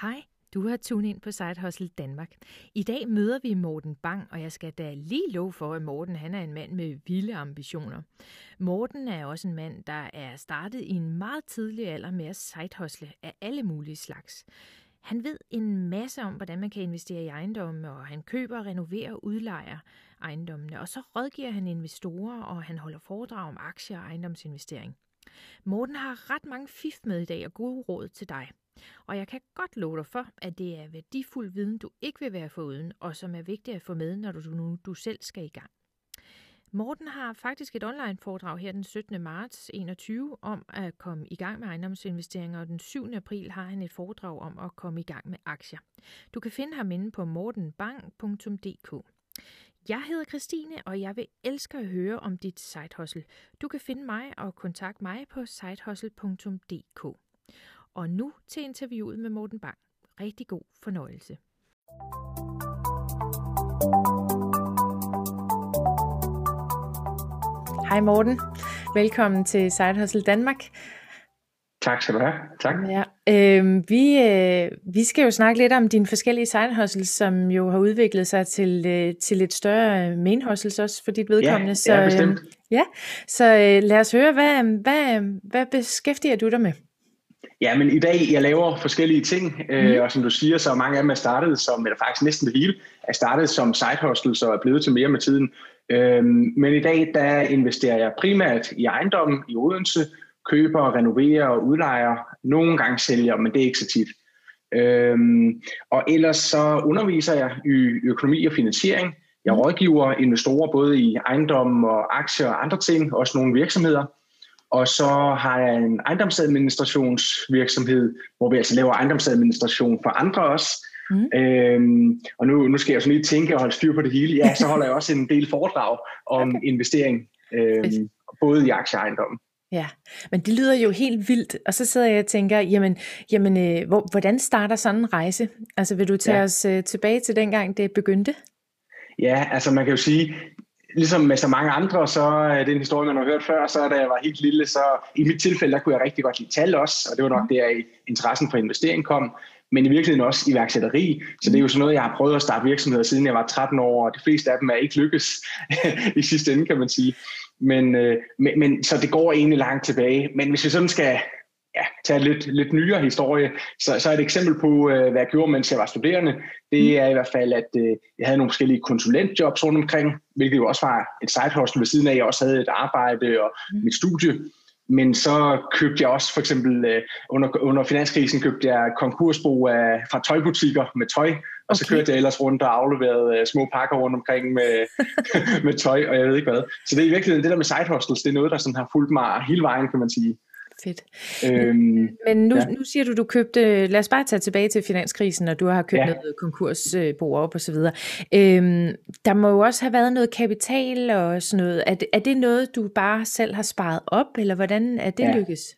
Hej, du har tunet ind på Side Hustle Danmark. I dag møder vi Morten Bang, og jeg skal da lige love for, at Morten han er en mand med vilde ambitioner. Morten er også en mand, der er startet i en meget tidlig alder med at sidehustle af alle mulige slags. Han ved en masse om, hvordan man kan investere i ejendomme, og han køber, renoverer og udlejer ejendommene. Og så rådgiver han investorer, og han holder foredrag om aktier og ejendomsinvestering. Morten har ret mange fif med i dag og gode råd til dig. Og jeg kan godt love dig for, at det er værdifuld viden, du ikke vil være foruden, og som er vigtig at få med, når du nu du selv skal i gang. Morten har faktisk et online foredrag her den 17. marts 21 om at komme i gang med ejendomsinvesteringer, og den 7. april har han et foredrag om at komme i gang med aktier. Du kan finde ham inde på mortenbang.dk. Jeg hedder Christine, og jeg vil elske at høre om dit side hustle. Du kan finde mig og kontakte mig på sidehustle.dk. Og nu til interviewet med Morten Bang. Rigtig god fornøjelse. Hej Morten. Velkommen til Side Hustle Danmark. Tak skal du have. Tak. Ja, øh, vi, øh, vi skal jo snakke lidt om dine forskellige side hustles, som jo har udviklet sig til, øh, til lidt større main hustles også for dit vedkommende. Ja, så, ja bestemt. Øh, ja, så øh, lad os høre, hvad, hvad, hvad beskæftiger du dig med? Ja, men i dag, jeg laver forskellige ting, øh, mm. og som du siger, så mange af dem er startet som, eller faktisk næsten det hele, er startet som side hustles og er blevet til mere med tiden. Øhm, men i dag, der investerer jeg primært i ejendommen i Odense, køber, renoverer og udlejer. Nogle gange sælger, men det er ikke så tit. Øhm, og ellers så underviser jeg i økonomi og finansiering. Jeg rådgiver investorer både i ejendommen og aktier og andre ting, også nogle virksomheder. Og så har jeg en ejendomsadministrationsvirksomhed, hvor vi altså laver ejendomsadministration for andre også. Mm. Øhm, og nu, nu skal jeg så lige tænke og holde styr på det hele. Ja, så holder jeg også en del foredrag om okay. investering, øhm, både i aktieejendommen. Ja, men det lyder jo helt vildt, og så sidder jeg og tænker, jamen, jamen øh, hvor, hvordan starter sådan en rejse? Altså vil du tage ja. os øh, tilbage til dengang det begyndte? Ja, altså man kan jo sige, ligesom med så mange andre, så er det en historie, man har hørt før, så da jeg var helt lille, så i mit tilfælde, der kunne jeg rigtig godt lide tal også, og det var nok der, interessen for investering kom, men i virkeligheden også iværksætteri. Så det er jo sådan noget, jeg har prøvet at starte virksomheder, siden jeg var 13 år, og de fleste af dem er ikke lykkes i sidste ende, kan man sige. Men, øh, men, men så det går egentlig langt tilbage. Men hvis vi sådan skal ja, tage lidt, lidt nyere historie, så, så er et eksempel på, øh, hvad jeg gjorde, mens jeg var studerende. Det er i hvert fald, at øh, jeg havde nogle forskellige konsulentjobs rundt omkring, hvilket jo også var et side hustle ved siden af. Jeg også havde et arbejde og mm. mit studie. Men så købte jeg også for eksempel øh, under, under finanskrisen købte jeg konkursbo af, fra tøjbutikker med tøj, og okay. så kørte jeg ellers rundt og afleverede uh, små pakker rundt omkring med, med tøj, og jeg ved ikke hvad. Så det er i virkeligheden det der med side hustles, det er noget, der sådan har fulgt mig hele vejen, kan man sige. Fedt. Øhm, Men nu, ja. nu siger du, du købte, lad os bare tage tilbage til finanskrisen, og du har købt ja. noget konkursbo op og så videre. Øhm, der må jo også have været noget kapital og sådan noget. Er det, er det noget, du bare selv har sparet op, eller hvordan er det ja. lykkes?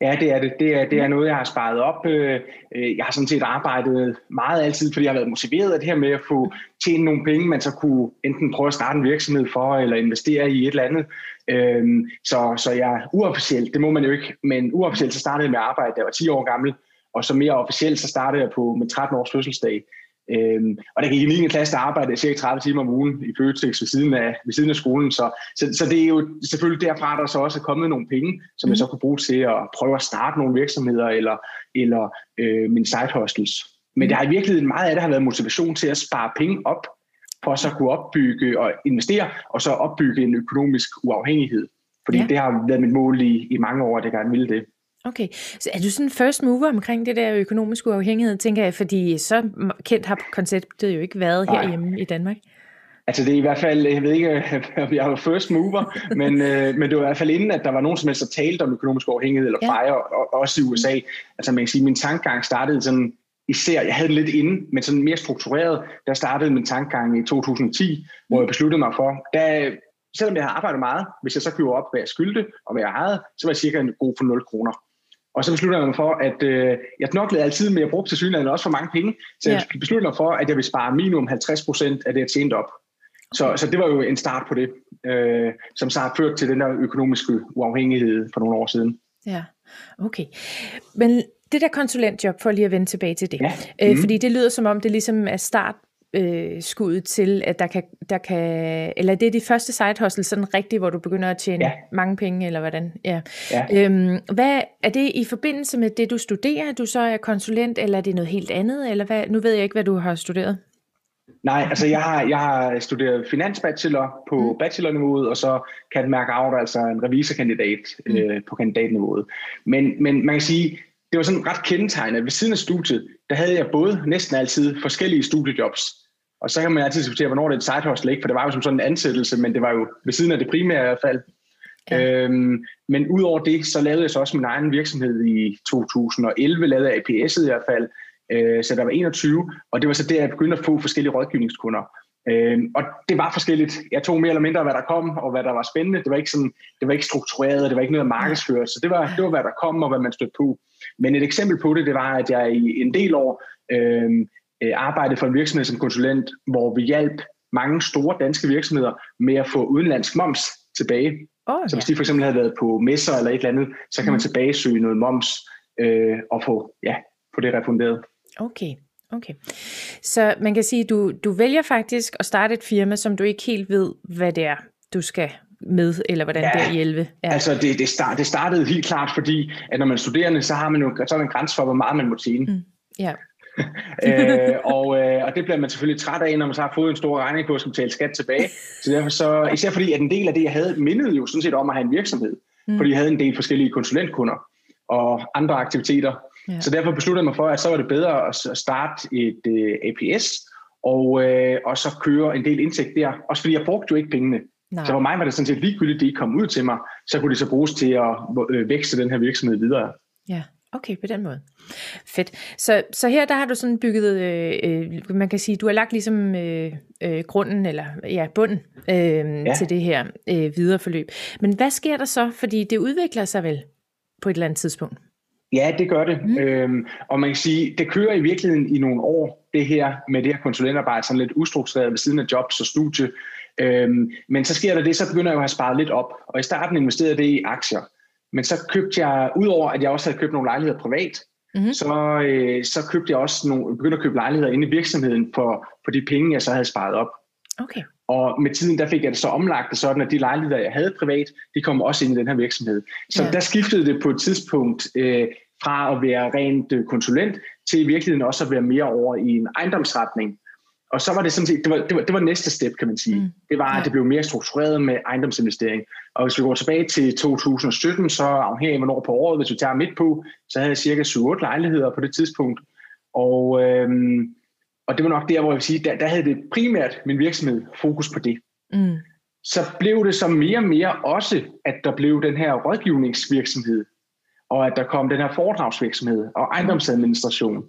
Ja, det er det. Det er, det er noget, jeg har sparet op. Øh, øh, jeg har sådan set arbejdet meget altid, fordi jeg har været motiveret af det her med at få tjene nogle penge, man så kunne enten prøve at starte en virksomhed for, eller investere i et eller andet. Øhm, så, så jeg uofficielt, det må man jo ikke, men uofficielt så startede jeg med at arbejde, da jeg var 10 år gammel, og så mere officielt, så startede jeg på med 13 års fødselsdag. Øhm, og der gik i 9. klasse, der arbejdede cirka 30 timer om ugen i Føtex ved siden af, ved siden af skolen. Så, så, så det er jo selvfølgelig derfra, der så også er kommet nogle penge, som mm. jeg så kunne bruge til at prøve at starte nogle virksomheder eller, eller øh, min side hostels. Men det har i virkeligheden meget af det har været motivation til at spare penge op, for at så kunne opbygge og investere, og så opbygge en økonomisk uafhængighed. Fordi ja. det har været mit mål i, i mange år, at jeg gerne ville det. Okay, så er du sådan first mover omkring det der økonomiske uafhængighed, tænker jeg, fordi så kendt har konceptet jo ikke været herhjemme Nej. i Danmark. Altså det er i hvert fald, jeg ved ikke, om jeg er first mover, men, øh, men det var i hvert fald inden, at der var nogen som helst, der talte om økonomisk uafhængighed eller ja. fejre, og, også i USA. Altså man kan sige, min tankegang startede sådan, især, jeg havde det lidt inde, men sådan mere struktureret, der startede min tankegang i 2010, hvor jeg besluttede mig for, da, selvom jeg havde arbejdet meget, hvis jeg så gjorde op, hvad jeg skyldte, og hvad jeg havde, så var jeg cirka en god for 0 kroner. Og så besluttede jeg mig for, at øh, jeg knoklede altid med at bruge til synligheden også for mange penge. Så ja. jeg besluttede mig for, at jeg ville spare minimum 50 procent af det, jeg tjente op. Så, så det var jo en start på det, øh, som så har ført til den der økonomiske uafhængighed for nogle år siden. Ja, okay. Men det der konsulentjob, for lige at vende tilbage til det. Ja. Øh, mm. Fordi det lyder som om, det ligesom er start øh, skuddet til, at der kan, der kan, eller det er de første side hustle, sådan rigtigt, hvor du begynder at tjene ja. mange penge, eller hvordan? Ja. ja. Øhm, hvad, er det i forbindelse med det, du studerer, du så er konsulent, eller er det noget helt andet, eller hvad? Nu ved jeg ikke, hvad du har studeret. Nej, altså jeg har, jeg har studeret finansbachelor på mm. bachelorniveauet, og så kan mærke out, altså en revisorkandidat mm. øh, på kandidatniveauet. Men, men man kan sige, det var sådan ret kendetegnet. Ved siden af studiet, der havde jeg både næsten altid forskellige studiejobs. Og så kan man altid diskutere, hvornår det er et side hustle, ikke? for det var jo som sådan en ansættelse, men det var jo ved siden af det primære i hvert fald. Ja. Øhm, men udover det, så lavede jeg så også min egen virksomhed i 2011, lavede jeg APS'et i hvert fald, øh, så der var 21, og det var så der, jeg begyndte at få forskellige rådgivningskunder. Øh, og det var forskelligt. Jeg tog mere eller mindre, hvad der kom, og hvad der var spændende. Det var ikke, sådan, det var ikke struktureret, det var ikke noget markedsført, så det var, det var, hvad der kom, og hvad man stødte på. Men et eksempel på det, det var, at jeg i en del år øh, øh, arbejdede for en virksomhed som konsulent, hvor vi hjalp mange store danske virksomheder med at få udenlandsk moms tilbage. Oh, så hvis de for eksempel havde været på messer eller et eller andet, så kan man mm. tilbagesøge noget moms øh, og få, ja, få det refunderet. Okay, okay. Så man kan sige, at du, du vælger faktisk at starte et firma, som du ikke helt ved, hvad det er, du skal med, eller hvordan ja, det er hjælpe? Ja. Altså det, det, start, det startede helt klart, fordi at når man er studerende, så har man jo så en grænse for, hvor meget man må tjene. Mm. Ja. øh, og, øh, og det bliver man selvfølgelig træt af, når man så har fået en stor regning på at skal betale skat tilbage. Så derfor så, især fordi, at en del af det, jeg havde, mindede jo sådan set om at have en virksomhed. Mm. Fordi jeg havde en del forskellige konsulentkunder og andre aktiviteter. Ja. Så derfor besluttede jeg mig for, at så var det bedre at starte et øh, APS, og, uh, og så køre en del indtægt der. Også fordi jeg brugte jo ikke pengene. Nej. Så for mig var det sådan set ligegyldigt, det ikke kom ud til mig, så kunne det så bruges til at øh, vækste den her virksomhed videre. Ja, okay, på den måde. Fedt. Så, så her der har du sådan bygget, øh, øh, man kan sige, du har lagt ligesom øh, øh, grunden, eller ja, bunden øh, ja. til det her øh, videre forløb. Men hvad sker der så? Fordi det udvikler sig vel på et eller andet tidspunkt? Ja, det gør det. Mm. Øhm, og man kan sige, det kører i virkeligheden i nogle år, det her med det her konsulentarbejde, sådan lidt ustruktureret ved siden af jobs og studie. Øhm, men så sker der det, så begynder jeg jo at have sparet lidt op. Og i starten investerede det i aktier. Men så købte jeg, udover at jeg også havde købt nogle lejligheder privat, mm-hmm. så, øh, så købte jeg også nogle, begyndte at købe lejligheder inde i virksomheden for, for de penge, jeg så havde sparet op. Okay. Og med tiden, der fik jeg det så omlagt, sådan at de lejligheder, jeg havde privat, de kom også ind i den her virksomhed. Så ja. der skiftede det på et tidspunkt øh, fra at være rent øh, konsulent, til i virkeligheden også at være mere over i en ejendomsretning. Og så var det sådan set, det var, det var, det var næste step, kan man sige. Mm. Det var, at det blev mere struktureret med ejendomsinvestering. Og hvis vi går tilbage til 2017, så afhængig af hvornår på året, hvis vi tager midt på, så havde jeg cirka 7-8 lejligheder på det tidspunkt. Og, øhm, og det var nok der, hvor jeg vil sige, der, der havde det primært min virksomhed fokus på det. Mm. Så blev det så mere og mere også, at der blev den her rådgivningsvirksomhed, og at der kom den her foredragsvirksomhed og ejendomsadministration.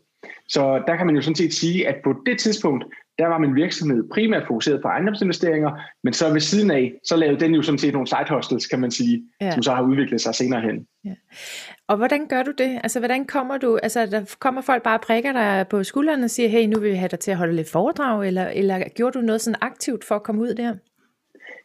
Så der kan man jo sådan set sige, at på det tidspunkt, der var min virksomhed primært fokuseret på ejendomsinvesteringer, men så ved siden af, så lavede den jo sådan set nogle side hostels, kan man sige, ja. som så har udviklet sig senere hen. Ja. Og hvordan gør du det? Altså, hvordan kommer du, altså, der kommer folk bare og prikker dig på skulderen og siger, hey, nu vil vi have dig til at holde lidt foredrag, eller, eller gjorde du noget sådan aktivt for at komme ud der?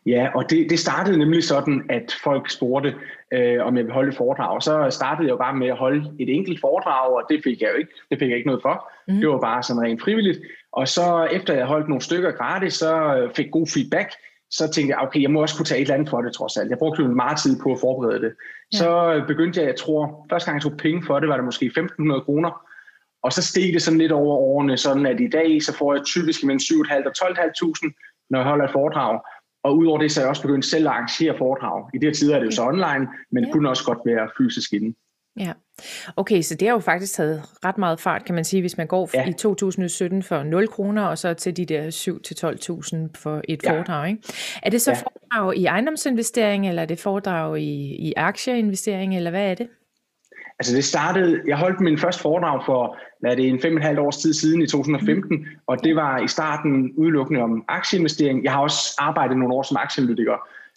Ja, og det, det startede nemlig sådan, at folk spurgte, øh, om jeg ville holde et foredrag. Og så startede jeg jo bare med at holde et enkelt foredrag, og det fik jeg jo ikke, det fik jeg ikke noget for. Mm. Det var bare sådan rent frivilligt. Og så efter jeg holdt nogle stykker gratis, så øh, fik god feedback, så tænkte jeg, okay, jeg må også kunne tage et eller andet for det trods alt. Jeg brugte jo meget tid på at forberede det. Ja. Så øh, begyndte jeg, jeg tror, første gang jeg tog penge for det, var det måske 1.500 kroner. Og så steg det sådan lidt over årene, sådan at i dag, så får jeg typisk mellem 7.500 og 12.500, når jeg holder et foredrag. Og udover det, så er jeg også begyndt selv at arrangere foredrag. I de her tider er det jo så online, men ja. kunne også godt være fysisk inde. Ja, okay, så det har jo faktisk taget ret meget fart, kan man sige, hvis man går ja. i 2017 for 0 kroner, og så til de der 7-12.000 for et ja. foredrag. Ikke? Er det så ja. foredrag i ejendomsinvestering, eller er det foredrag i, i aktieinvestering, eller hvad er det? Altså det startede, jeg holdt min første foredrag for, hvad det, en fem og et halvt års tid siden i 2015, mm. og det var i starten udelukkende om aktieinvestering. Jeg har også arbejdet nogle år som aktieanalytiker.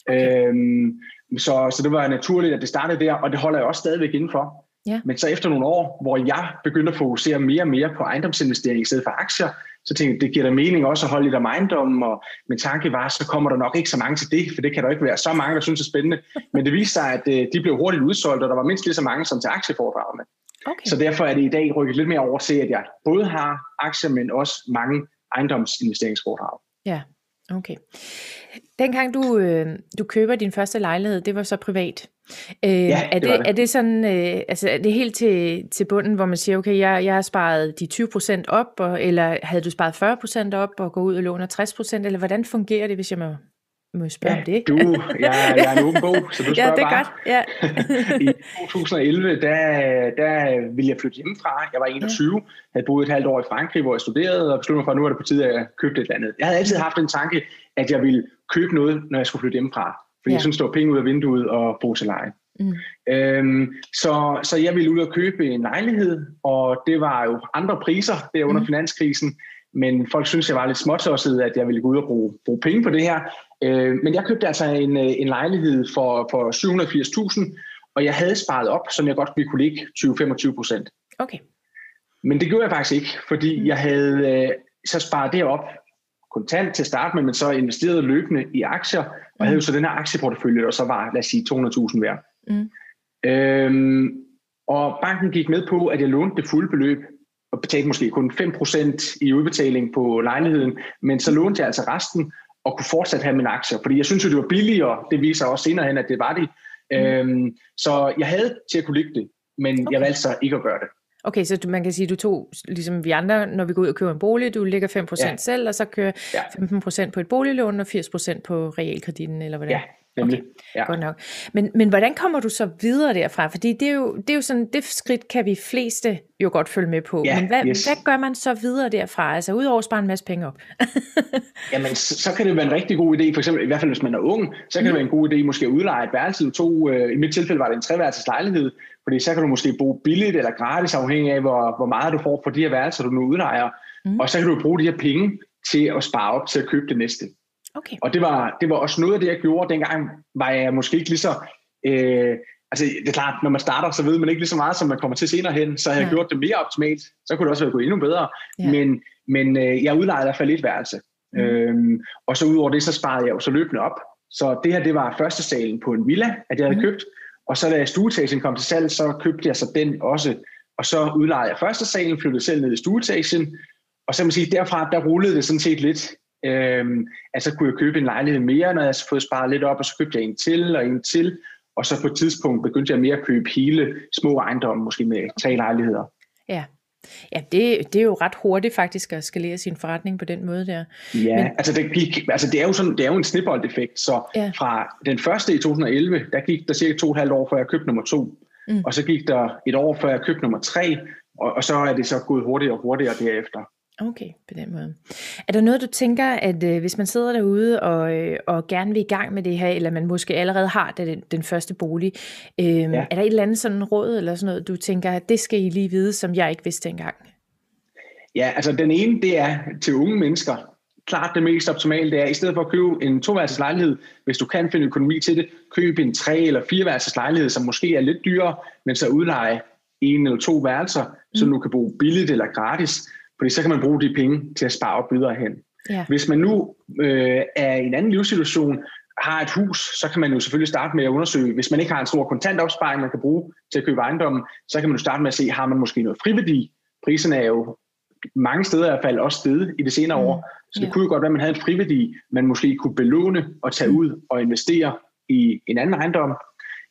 Okay. Øhm, så, så det var naturligt, at det startede der, og det holder jeg også stadigvæk indenfor. Ja. Men så efter nogle år, hvor jeg begyndte at fokusere mere og mere på ejendomsinvestering i stedet for aktier, så tænkte jeg, det giver da mening også at holde lidt om ejendommen, og min tanke var, så kommer der nok ikke så mange til det, for det kan der ikke være så mange, der synes er spændende. Men det viste sig, at øh, de blev hurtigt udsolgt, og der var mindst lige så mange som til aktieforedragene. Okay. Så derfor er det i dag rykket lidt mere over til, at jeg både har aktier, men også mange ejendomsinvesteringsforedrag. Ja, okay. Dengang du, øh, du køber din første lejlighed, det var så privat. Øh, ja, er, det, det, er det sådan, øh, altså er det helt til, til bunden, hvor man siger, okay, jeg, jeg har sparet de 20% op, og, eller havde du sparet 40% op og gå ud og låne 60%, eller hvordan fungerer det, hvis jeg må, må spørge ja, om det? du, jeg, jeg er en åben bog, så du spørger ja, det er bare. godt. Ja. I 2011, der, der ville jeg flytte hjemmefra. Jeg var 21, ja. havde boet et halvt år i Frankrig, hvor jeg studerede, og besluttede mig for, at nu var det på tide, at jeg købte et eller andet. Jeg havde altid haft en tanke, at jeg ville købe noget, når jeg skulle flytte hjemmefra. Fordi ja. der var penge ud af vinduet og bo til leje. Mm. Øhm, så, så jeg ville ud og købe en lejlighed, og det var jo andre priser der under mm. finanskrisen, men folk synes, jeg var lidt småtosset, at jeg ville gå ud og bruge, bruge penge på det her. Øh, men jeg købte altså en, øh, en lejlighed for, for 780.000, og jeg havde sparet op, som jeg godt ville kunne ligge 20-25 procent. Okay. Men det gjorde jeg faktisk ikke, fordi mm. jeg havde øh, så sparet det op kontant til at starte med, men så investeret løbende i aktier, og mm. havde jo så den her aktieportefølje, der så var, lad os sige, 200.000 værd. Mm. Øhm, og banken gik med på, at jeg lånte det fulde beløb, og betalte måske kun 5% i udbetaling på lejligheden, men så lånte jeg altså resten, og kunne fortsat have mine aktier, fordi jeg synes jo, det var billigere, det viser også senere hen, at det var det. Mm. Øhm, så jeg havde til at kunne ligge det, men okay. jeg valgte så ikke at gøre det. Okay, så du, man kan sige, at du tog, ligesom vi andre, når vi går ud og køber en bolig, du ligger 5% ja. selv, og så kører ja. 15% på et boliglån og 80% på realkreditten, eller hvordan? Ja, nemlig. Okay, ja. godt nok. Men, men hvordan kommer du så videre derfra? Fordi det er, jo, det er jo sådan, det skridt kan vi fleste jo godt følge med på. Ja, men hvad, yes. hvad gør man så videre derfra? Altså udover at spare en masse penge op? Jamen, så, så kan det være en rigtig god idé, for eksempel i hvert fald hvis man er ung, så kan mm. det være en god idé måske at udleje et værelse. To, øh, I mit tilfælde var det en treværelses lejlighed, fordi så kan du måske bo billigt eller gratis, afhængig af hvor, hvor meget du får for de her værelser, du nu udlejer. Mm. Og så kan du bruge de her penge til at spare op til at købe det næste. Okay. Og det var, det var også noget af det, jeg gjorde. Dengang var jeg måske ikke lige så... Øh, altså, det er klart, når man starter, så ved man ikke lige så meget, som man kommer til senere hen. Så har jeg ja. gjort det mere optimalt. Så kunne det også være gået endnu bedre. Ja. Men, men øh, jeg udlejede i hvert fald et værelse. Mm. Øhm, og så udover det, så sparede jeg jo så løbende op. Så det her, det var første salen på en villa, at jeg havde mm. købt. Og så da stueetagen kom til salg, så købte jeg så den også. Og så udlejede jeg første salen, flyttede selv ned i stueetagen. Og så man sige, derfra, der rullede det sådan set lidt. Øhm, altså kunne jeg købe en lejlighed mere, når jeg havde fået sparet lidt op, og så købte jeg en til og en til. Og så på et tidspunkt begyndte jeg mere at købe hele små ejendomme, måske med tre lejligheder. Ja. Ja, det, det er jo ret hurtigt faktisk at skalere sin forretning på den måde der. Ja, Men... altså, det, gik, altså det er jo sådan, det er jo en snibboldeffekt, så ja. fra den første i 2011, der gik der cirka to og et halvt år, før jeg købte nummer to, mm. og så gik der et år, før jeg købte nummer tre, og, og så er det så gået hurtigere og hurtigere derefter. Okay, på den måde. Er der noget, du tænker, at øh, hvis man sidder derude og, øh, og gerne vil i gang med det her, eller man måske allerede har den, den første bolig, øh, ja. er der et eller andet sådan råd, eller sådan noget, du tænker, at det skal I lige vide, som jeg ikke vidste engang? Ja, altså den ene, det er til unge mennesker. Klart det mest optimale, det er, i stedet for at købe en toværelses lejlighed, hvis du kan finde økonomi til det, køb en tre- eller fireværelses lejlighed, som måske er lidt dyrere, men så udleje en eller to værelser, mm. så du kan bo billigt eller gratis fordi så kan man bruge de penge til at spare op videre hen. Ja. Hvis man nu øh, er i en anden livssituation, har et hus, så kan man jo selvfølgelig starte med at undersøge, hvis man ikke har en stor kontantopsparing, man kan bruge til at købe ejendommen, så kan man jo starte med at se, har man måske noget friværdi. Priserne er jo mange steder i hvert fald også steget i det senere mm. år, så det ja. kunne jo godt være, at man havde en friværdi, man måske kunne belåne og tage mm. ud og investere i en anden ejendom,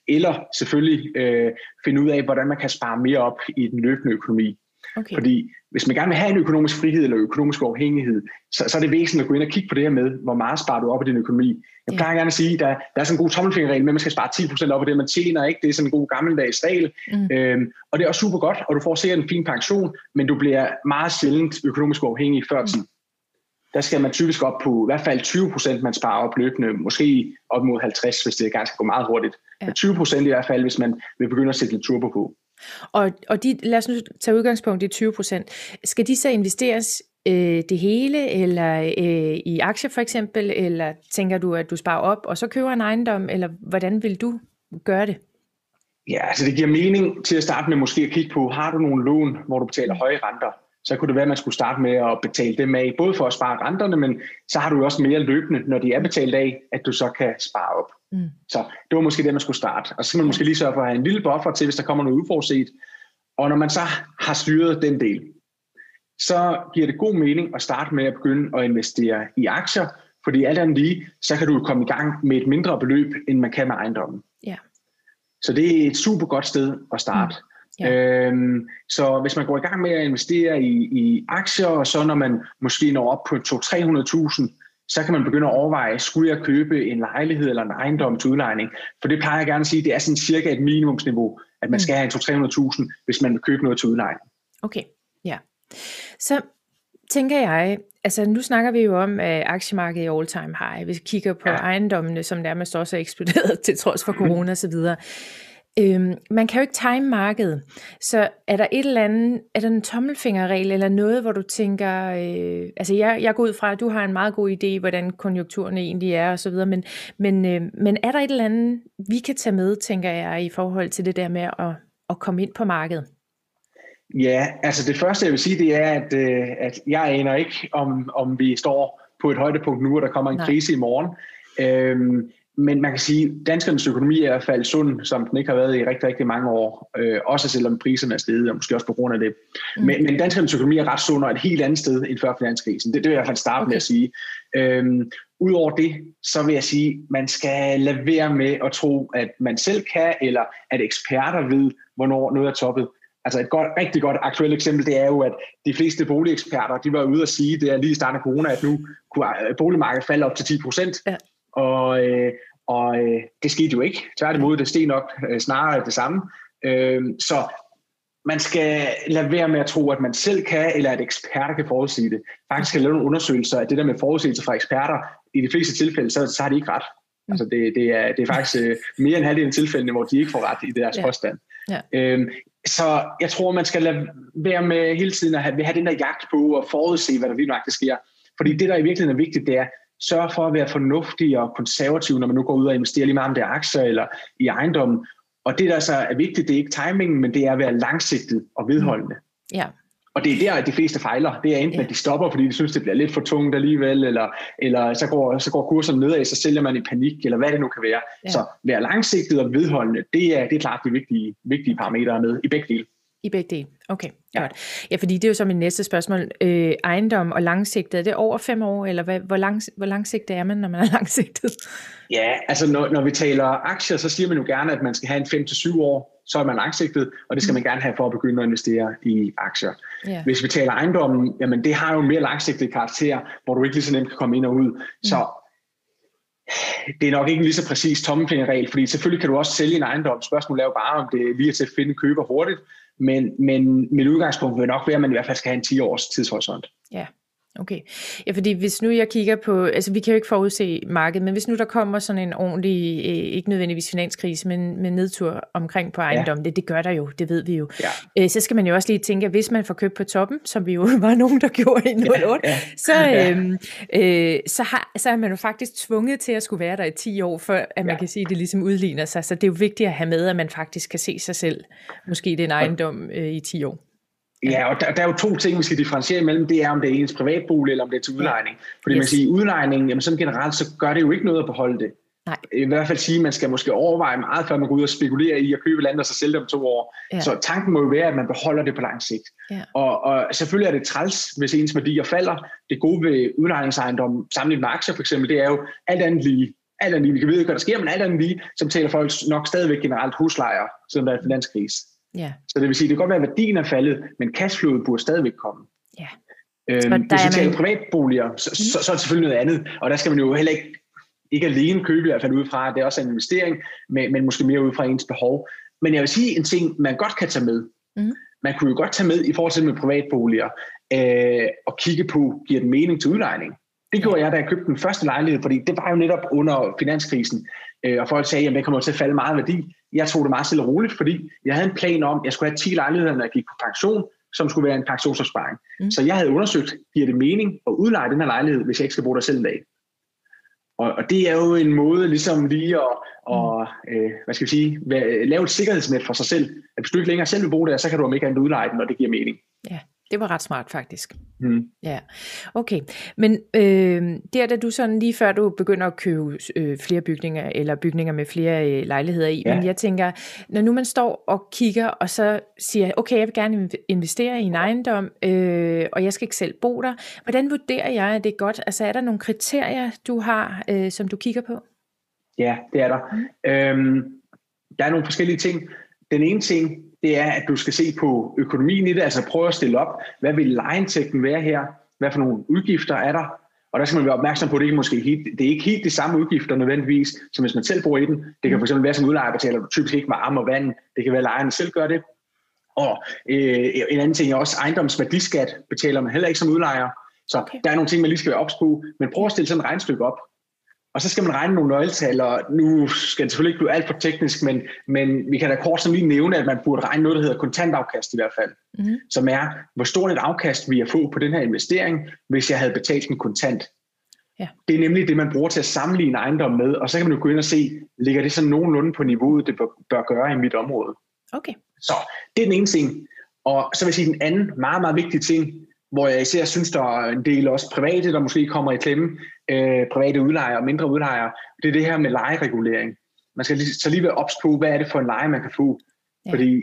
eller selvfølgelig øh, finde ud af, hvordan man kan spare mere op i den løbende økonomi. Okay. Fordi hvis man gerne vil have en økonomisk frihed eller økonomisk uafhængighed, så, så er det væsentligt at gå ind og kigge på det her med, hvor meget sparer du op i din økonomi. Jeg plejer ja. gerne at sige, at der, der er sådan en god tommelfingerregel med, at man skal spare 10% op af det, man tjener. Ikke? Det er sådan en god gammeldags regel. Mm. Øhm, og det er også super godt, og du får sikkert en fin pension, men du bliver meget sjældent økonomisk uafhængig før mm. tiden. Der skal man typisk op på i hvert fald 20%, man sparer op løbende, måske op mod 50, hvis det gerne skal gå meget hurtigt. Ja. Men 20% i hvert fald, hvis man vil begynde at sætte lidt turbo på. Og, og de, lad os nu tage udgangspunkt i 20 procent. Skal de så investeres øh, det hele, eller øh, i aktier for eksempel, eller tænker du, at du sparer op, og så køber en ejendom, eller hvordan vil du gøre det? Ja, altså det giver mening til at starte med måske at kigge på, har du nogle lån, hvor du betaler høje renter? Så kunne det være, at man skulle starte med at betale dem af, både for at spare renterne, men så har du også mere løbende, når de er betalt af, at du så kan spare op. Mm. Så det var måske det, man skulle starte. Og så skal man måske lige sørge for at have en lille buffer til, hvis der kommer noget uforudset. Og når man så har styret den del, så giver det god mening at starte med at begynde at investere i aktier, fordi alt andet lige, så kan du komme i gang med et mindre beløb, end man kan med ejendommen. Ja. Så det er et super godt sted at starte. Mm. Ja. Øhm, så hvis man går i gang med at investere i, i aktier, og så når man måske når op på 200-300.000, så kan man begynde at overveje, skulle jeg købe en lejlighed eller en ejendom til udlejning? For det plejer jeg gerne at sige, det er sådan cirka et minimumsniveau, at man mm. skal have en 200-300.000, hvis man vil købe noget til udlejning. Okay, ja. Så tænker jeg, altså nu snakker vi jo om at aktiemarkedet i all time high. Vi kigger på ja. ejendommene, som nærmest også er eksploderet til trods for corona osv. Øhm, man kan jo ikke time markedet, så er der et eller andet, er der en tommelfingerregel eller noget, hvor du tænker, øh, altså jeg, jeg går ud fra, at du har en meget god idé, hvordan konjunkturerne egentlig er og så videre, men, men, øh, men er der et eller andet, vi kan tage med, tænker jeg, i forhold til det der med at, at komme ind på markedet? Ja, altså det første jeg vil sige, det er, at, øh, at jeg aner ikke, om, om vi står på et højdepunkt nu, og der kommer en Nej. krise i morgen. Øhm, men man kan sige, at danskernes økonomi er i hvert fald sund, som den ikke har været i rigtig, rigtig mange år. Øh, også selvom priserne er steget, og måske også på grund af det. Mm. Men, men danskernes økonomi er ret sund og et helt andet sted end før finanskrisen. Det, det vil jeg i hvert fald starte okay. med at sige. Øhm, Udover det, så vil jeg sige, at man skal lade være med at tro, at man selv kan, eller at eksperter ved, hvornår noget er toppet. Altså et godt, rigtig godt aktuelt eksempel, det er jo, at de fleste boligeksperter, de var ude at sige, det er lige i starten af corona, at nu kunne boligmarkedet falde op til 10 procent. Ja. Og, øh, og øh, det skete jo ikke. Tværtimod, det steg nok øh, snarere det samme. Øh, så man skal lade være med at tro, at man selv kan, eller at eksperter kan forudsige det. Faktisk skal lave nogle undersøgelser af det der med forudsigelse fra eksperter. I de fleste tilfælde, så, så har de ikke ret. Mm. Altså det, det, er, det er faktisk øh, mere end halvdelen af tilfældene, hvor de ikke får ret i deres ja. påstand. Ja. Øhm, så jeg tror, man skal lade være med hele tiden at have, have den der jagt på og forudse, hvad der lige nok sker. Fordi det, der i virkeligheden er vigtigt, det er, sørge for at være fornuftig og konservativ, når man nu går ud og investerer lige meget om det er aktier eller i ejendommen. Og det, der så er vigtigt, det er ikke timingen, men det er at være langsigtet og vedholdende. Ja. Og det er der, at de fleste fejler. Det er enten, ja. at de stopper, fordi de synes, det bliver lidt for tungt alligevel, eller, eller så, går, så går kurserne nedad, så sælger man i panik, eller hvad det nu kan være. Ja. Så være langsigtet og vedholdende, det er, det er klart de vigtige, vigtige parametre med i begge dele. I begge dele. Okay, ja. godt. Ja, fordi det er jo så min næste spørgsmål. Øh, ejendom og langsigtet, er det over fem år, eller hvad, hvor, lang, hvor langsigtet er man, når man er langsigtet? Ja, altså når, når vi taler aktier, så siger man jo gerne, at man skal have en 5-7 år, så er man langsigtet, og det skal mm. man gerne have for at begynde at investere i aktier. Ja. Hvis vi taler ejendommen, jamen det har jo en mere langsigtet karakter, hvor du ikke lige så nemt kan komme ind og ud. Mm. Så det er nok ikke en lige så præcis tommelfingerregel, fordi selvfølgelig kan du også sælge en ejendom. Spørgsmålet er jo bare, om det er lige til at finde køber hurtigt, men, men mit udgangspunkt vil nok være, at man i hvert fald skal have en 10 års tidshorisont. Ja, Okay. Ja, fordi hvis nu jeg kigger på, altså vi kan jo ikke forudse markedet, men hvis nu der kommer sådan en ordentlig, øh, ikke nødvendigvis finanskrise, men, men nedtur omkring på ejendom, ja. det, det gør der jo, det ved vi jo. Ja. Øh, så skal man jo også lige tænke, at hvis man får købt på toppen, som vi jo var nogen, der gjorde i 08, ja, ja. så, øhm, øh, så, har, så er man jo faktisk tvunget til at skulle være der i 10 år, før at man ja. kan sige, at det ligesom udligner sig. Så det er jo vigtigt at have med, at man faktisk kan se sig selv, måske den ejendom øh, i 10 år. Ja, og der, der er jo to ting, vi skal differentiere imellem. Det er, om det er ens privatbolig, eller om det er til udlejning. Fordi yes. man siger, i udlejning, jamen sådan generelt, så gør det jo ikke noget at beholde det. Nej. I hvert fald sige, at man skal måske overveje meget, før man går ud og spekulerer i at købe land og så sælge det om to år. Ja. Så tanken må jo være, at man beholder det på lang sigt. Ja. Og, og selvfølgelig er det træls, hvis ens værdier falder. Det gode ved udlejningsejendom, sammenlignet med aktier for eksempel, det er jo alt andet lige. Alt andet lige. Vi kan vide hvad der sker, men alt andet lige, som taler folk nok stadigvæk generelt huslejer, selvom der er finanskrise. Ja. Så det vil sige, det kan godt være, at værdien er faldet, men cashflowet burde stadigvæk komme. Ja. Øhm, hvis vi taler man... privatboliger, så, mm. så, så er det selvfølgelig noget andet, og der skal man jo heller ikke, ikke alene købe, i hvert fald ud fra, det er også en investering, men, men måske mere ud fra ens behov. Men jeg vil sige en ting, man godt kan tage med. Mm. Man kunne jo godt tage med i forhold til med privatboliger, øh, og kigge på, giver det mening til udlejning? Det gjorde jeg, da jeg købte den første lejlighed, fordi det var jo netop under finanskrisen, øh, og folk sagde, at det kommer til at falde meget værdi. Jeg tog det meget stille og roligt, fordi jeg havde en plan om, at jeg skulle have 10 lejligheder, når jeg gik på pension, som skulle være en pensionsopsparing. Mm. Så jeg havde undersøgt, giver det mening at udleje den her lejlighed, hvis jeg ikke skal bruge der selv en dag. Og, og det er jo en måde ligesom lige at, og, øh, hvad skal vi sige, lave et sikkerhedsnet for sig selv. At hvis du ikke længere selv vil bruge det, så kan du om ikke andet udleje den, når det giver mening. Ja, Det var ret smart faktisk. Mm. Ja, okay. Men øh, der da du sådan lige før du begynder at købe øh, flere bygninger, eller bygninger med flere øh, lejligheder i, ja. men jeg tænker, når nu man står og kigger, og så siger, okay, jeg vil gerne investere i en ejendom, øh, og jeg skal ikke selv bo der, hvordan vurderer jeg, at det er godt? Altså er der nogle kriterier, du har, øh, som du kigger på? Ja, det er der. Mm. Øhm, der er nogle forskellige ting. Den ene ting, det er, at du skal se på økonomien i det, altså prøve at stille op, hvad vil lejeindtægten være her, hvad for nogle udgifter er der, og der skal man være opmærksom på, at det ikke måske helt, det er ikke helt de samme udgifter nødvendigvis, som hvis man selv bor i den. Det kan fx være, som udlejer betaler du typisk ikke varme og vand. Det kan være, at lejerne selv gør det. Og øh, en anden ting er også ejendomsværdiskat betaler man heller ikke som udlejer. Så okay. der er nogle ting, man lige skal være ops på. Men prøv at stille sådan et regnstykke op. Og så skal man regne nogle nøgletal, og nu skal det selvfølgelig ikke blive alt for teknisk, men, men vi kan da kort som lige nævne, at man burde regne noget, der hedder kontantafkast i hvert fald, mm. som er, hvor stort et afkast vi har få på den her investering, hvis jeg havde betalt en kontant. Ja. Det er nemlig det, man bruger til at sammenligne ejendom med, og så kan man jo gå ind og se, ligger det så nogenlunde på niveauet, det bør, bør gøre i mit område. Okay. Så det er den ene ting. Og så vil jeg sige, den anden meget, meget vigtige ting, hvor jeg især synes, der er en del også private, der måske kommer i klemme, øh, private udlejere og mindre udlejere, det er det her med lejeregulering. Man skal lige, så lige være ops på, hvad er det for en leje, man kan få. Ja. Fordi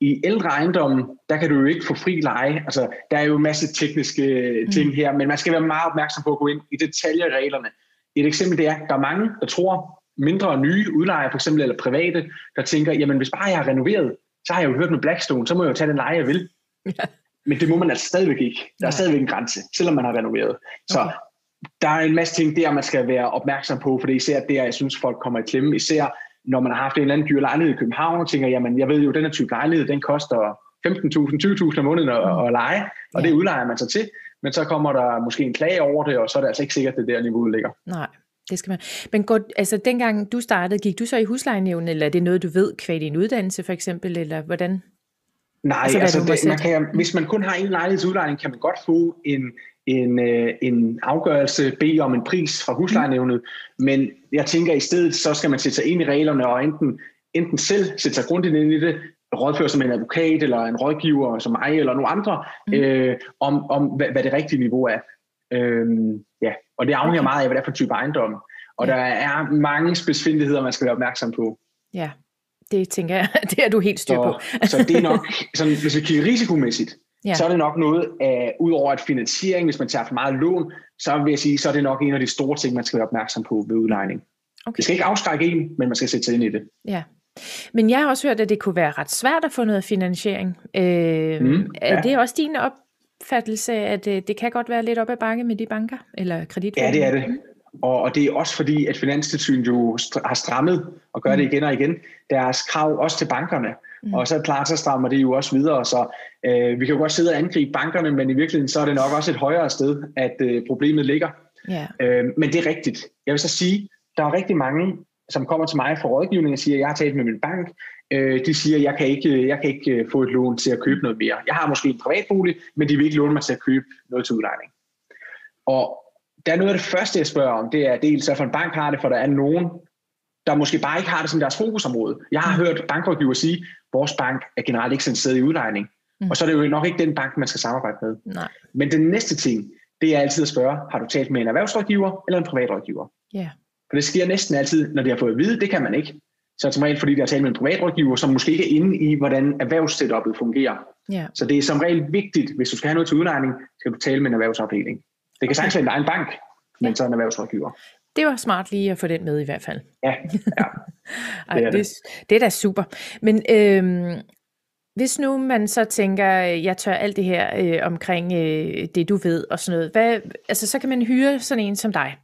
i ældre ejendomme, der kan du jo ikke få fri leje. Altså, der er jo en masse tekniske mm. ting her, men man skal være meget opmærksom på at gå ind i detaljereglerne. Et eksempel det er, der er mange, der tror, mindre og nye udlejere for eksempel, eller private, der tænker, jamen hvis bare jeg har renoveret, så har jeg jo hørt med Blackstone, så må jeg jo tage den leje, jeg vil. Ja. Men det må man altså stadigvæk ikke. Der er stadigvæk en grænse, selvom man har renoveret. Så okay. Der er en masse ting der, man skal være opmærksom på, for det er især der, jeg synes, folk kommer i klemme. Især når man har haft en eller anden dyr lejlighed i København, og tænker, jamen jeg ved jo, den her type lejlighed, den koster 15.000, 20.000 om måneden at, at lege, og ja. det udlejer man sig til. Men så kommer der måske en klage over det, og så er det altså ikke sikkert, at det der niveau ligger. Nej, det skal man. Men går, altså, dengang du startede, gik du så i huslejenævnen, eller er det noget, du ved kvad din uddannelse for eksempel, eller hvordan? Nej, altså, altså det, man kan, hvis man kun har en lejlighedsudlejning, kan man godt få en, en, øh, en afgørelse, bede om en pris fra huslejenævnet, men jeg tænker i stedet, så skal man sætte sig ind i reglerne og enten, enten selv sætte sig grundigt ind i det, rådføre sig med en advokat eller en rådgiver som mig eller nogle andre, mm. øh, om, om hvad, hvad det rigtige niveau er. Øhm, ja. Og det afhænger okay. meget af, hvad det er for type ejendom. Og ja. der er mange spidsfindigheder, man skal være opmærksom på. Ja, det tænker jeg, det er du helt styr på. så, så det er nok, sådan, hvis vi kigger risikomæssigt, ja. så er det nok noget af, udover at finansiering, hvis man tager for meget lån, så vil jeg sige, så er det nok en af de store ting, man skal være opmærksom på ved udlejning. Okay. Det skal ikke afskrække en, men man skal sætte sig ind i det. Ja. Men jeg har også hørt, at det kunne være ret svært at få noget finansiering. Øh, mm, ja. Er det også din opfattelse, at øh, det kan godt være lidt op ad bakke med de banker eller kreditforeninger? Ja, det er det. Og, og det er også fordi, at Finanstilsynet jo har strammet, og gør det mm. igen og igen, deres krav også til bankerne. Mm. Og så er klart, så strammer det jo også videre. Så øh, vi kan jo godt sidde og angribe bankerne, men i virkeligheden så er det nok også et højere sted, at øh, problemet ligger. Yeah. Øh, men det er rigtigt. Jeg vil så sige, der er rigtig mange, som kommer til mig for rådgivning og siger, at jeg har talt med min bank. Øh, de siger, at jeg kan, ikke, jeg kan ikke øh, få et lån til at købe noget mere. Jeg har måske en privat bolig, men de vil ikke låne mig til at købe noget til udlejning. Og der er noget af det første, jeg spørger om, det er dels, for en bank har det, for der er nogen, der måske bare ikke har det som deres fokusområde. Jeg har mm. hørt bankrådgiver sige, at vores bank er generelt ikke sådan et sted i udlejning. Mm. Og så er det jo nok ikke den bank, man skal samarbejde med. Nej. Men den næste ting, det er altid at spørge, har du talt med en erhvervsrådgiver eller en privatrådgiver? Yeah. For det sker næsten altid, når de har fået at vide, det kan man ikke. Så som regel, fordi de har talt med en privatrådgiver, som måske ikke er inde i, hvordan erhvervssetupet fungerer. Yeah. Så det er som regel vigtigt, hvis du skal have noget til udlejning, skal du tale med en erhvervsafdeling. Det kan sagtens være en egen bank, men så en erhvervsrådgiver. Det var smart lige at få den med i hvert fald. Ja, ja. Det, er, det. det, det er da super. Men øhm, hvis nu man så tænker, jeg tør alt det her øh, omkring øh, det, du ved og sådan noget, hvad, altså, så kan man hyre sådan en som dig.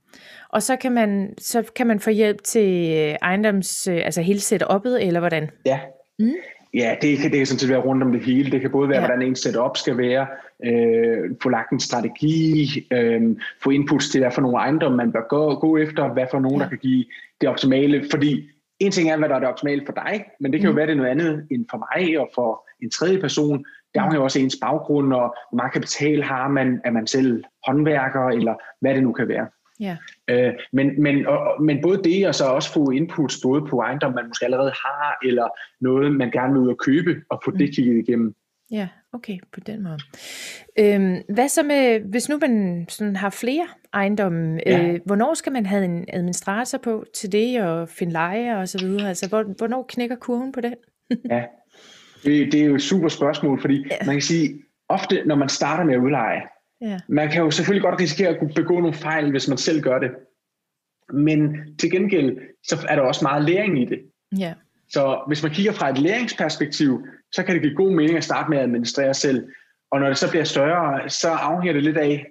Og så kan man, så kan man få hjælp til øh, ejendoms, øh, altså hele setup'et, eller hvordan? Ja. Mm? Ja, det kan, det kan sådan set være rundt om det hele. Det kan både være, ja. hvordan en setup skal være, øh, få lagt en strategi, øh, få inputs til, hvad for nogle ejendomme man bør gå, gå efter, hvad for nogen, ja. der kan give det optimale. Fordi en ting er, hvad der er det optimale for dig, men det kan mm. jo være, det er noget andet end for mig og for en tredje person. Det afhænger også ens baggrund, og hvor meget kapital har man, er man selv håndværker, eller hvad det nu kan være. Ja. Øh, men, men, og, men både det, og så også få inputs både på ejendom, man måske allerede har, eller noget, man gerne vil ud og købe, og få mm. det kigget igennem. Ja, okay, på den måde. Øhm, hvad så med, hvis nu man sådan har flere ejendomme, ja. øh, hvornår skal man have en administrator på til det, og finde leje og så videre? Altså, hvor, hvornår knækker kurven på det? ja, det, det er jo et super spørgsmål, fordi ja. man kan sige, ofte når man starter med at udleje, ja. man kan jo selvfølgelig godt risikere at kunne begå nogle fejl, hvis man selv gør det. Men til gengæld, så er der også meget læring i det. Ja. Så hvis man kigger fra et læringsperspektiv, så kan det give god mening at starte med at administrere selv. Og når det så bliver større, så afhænger det lidt af,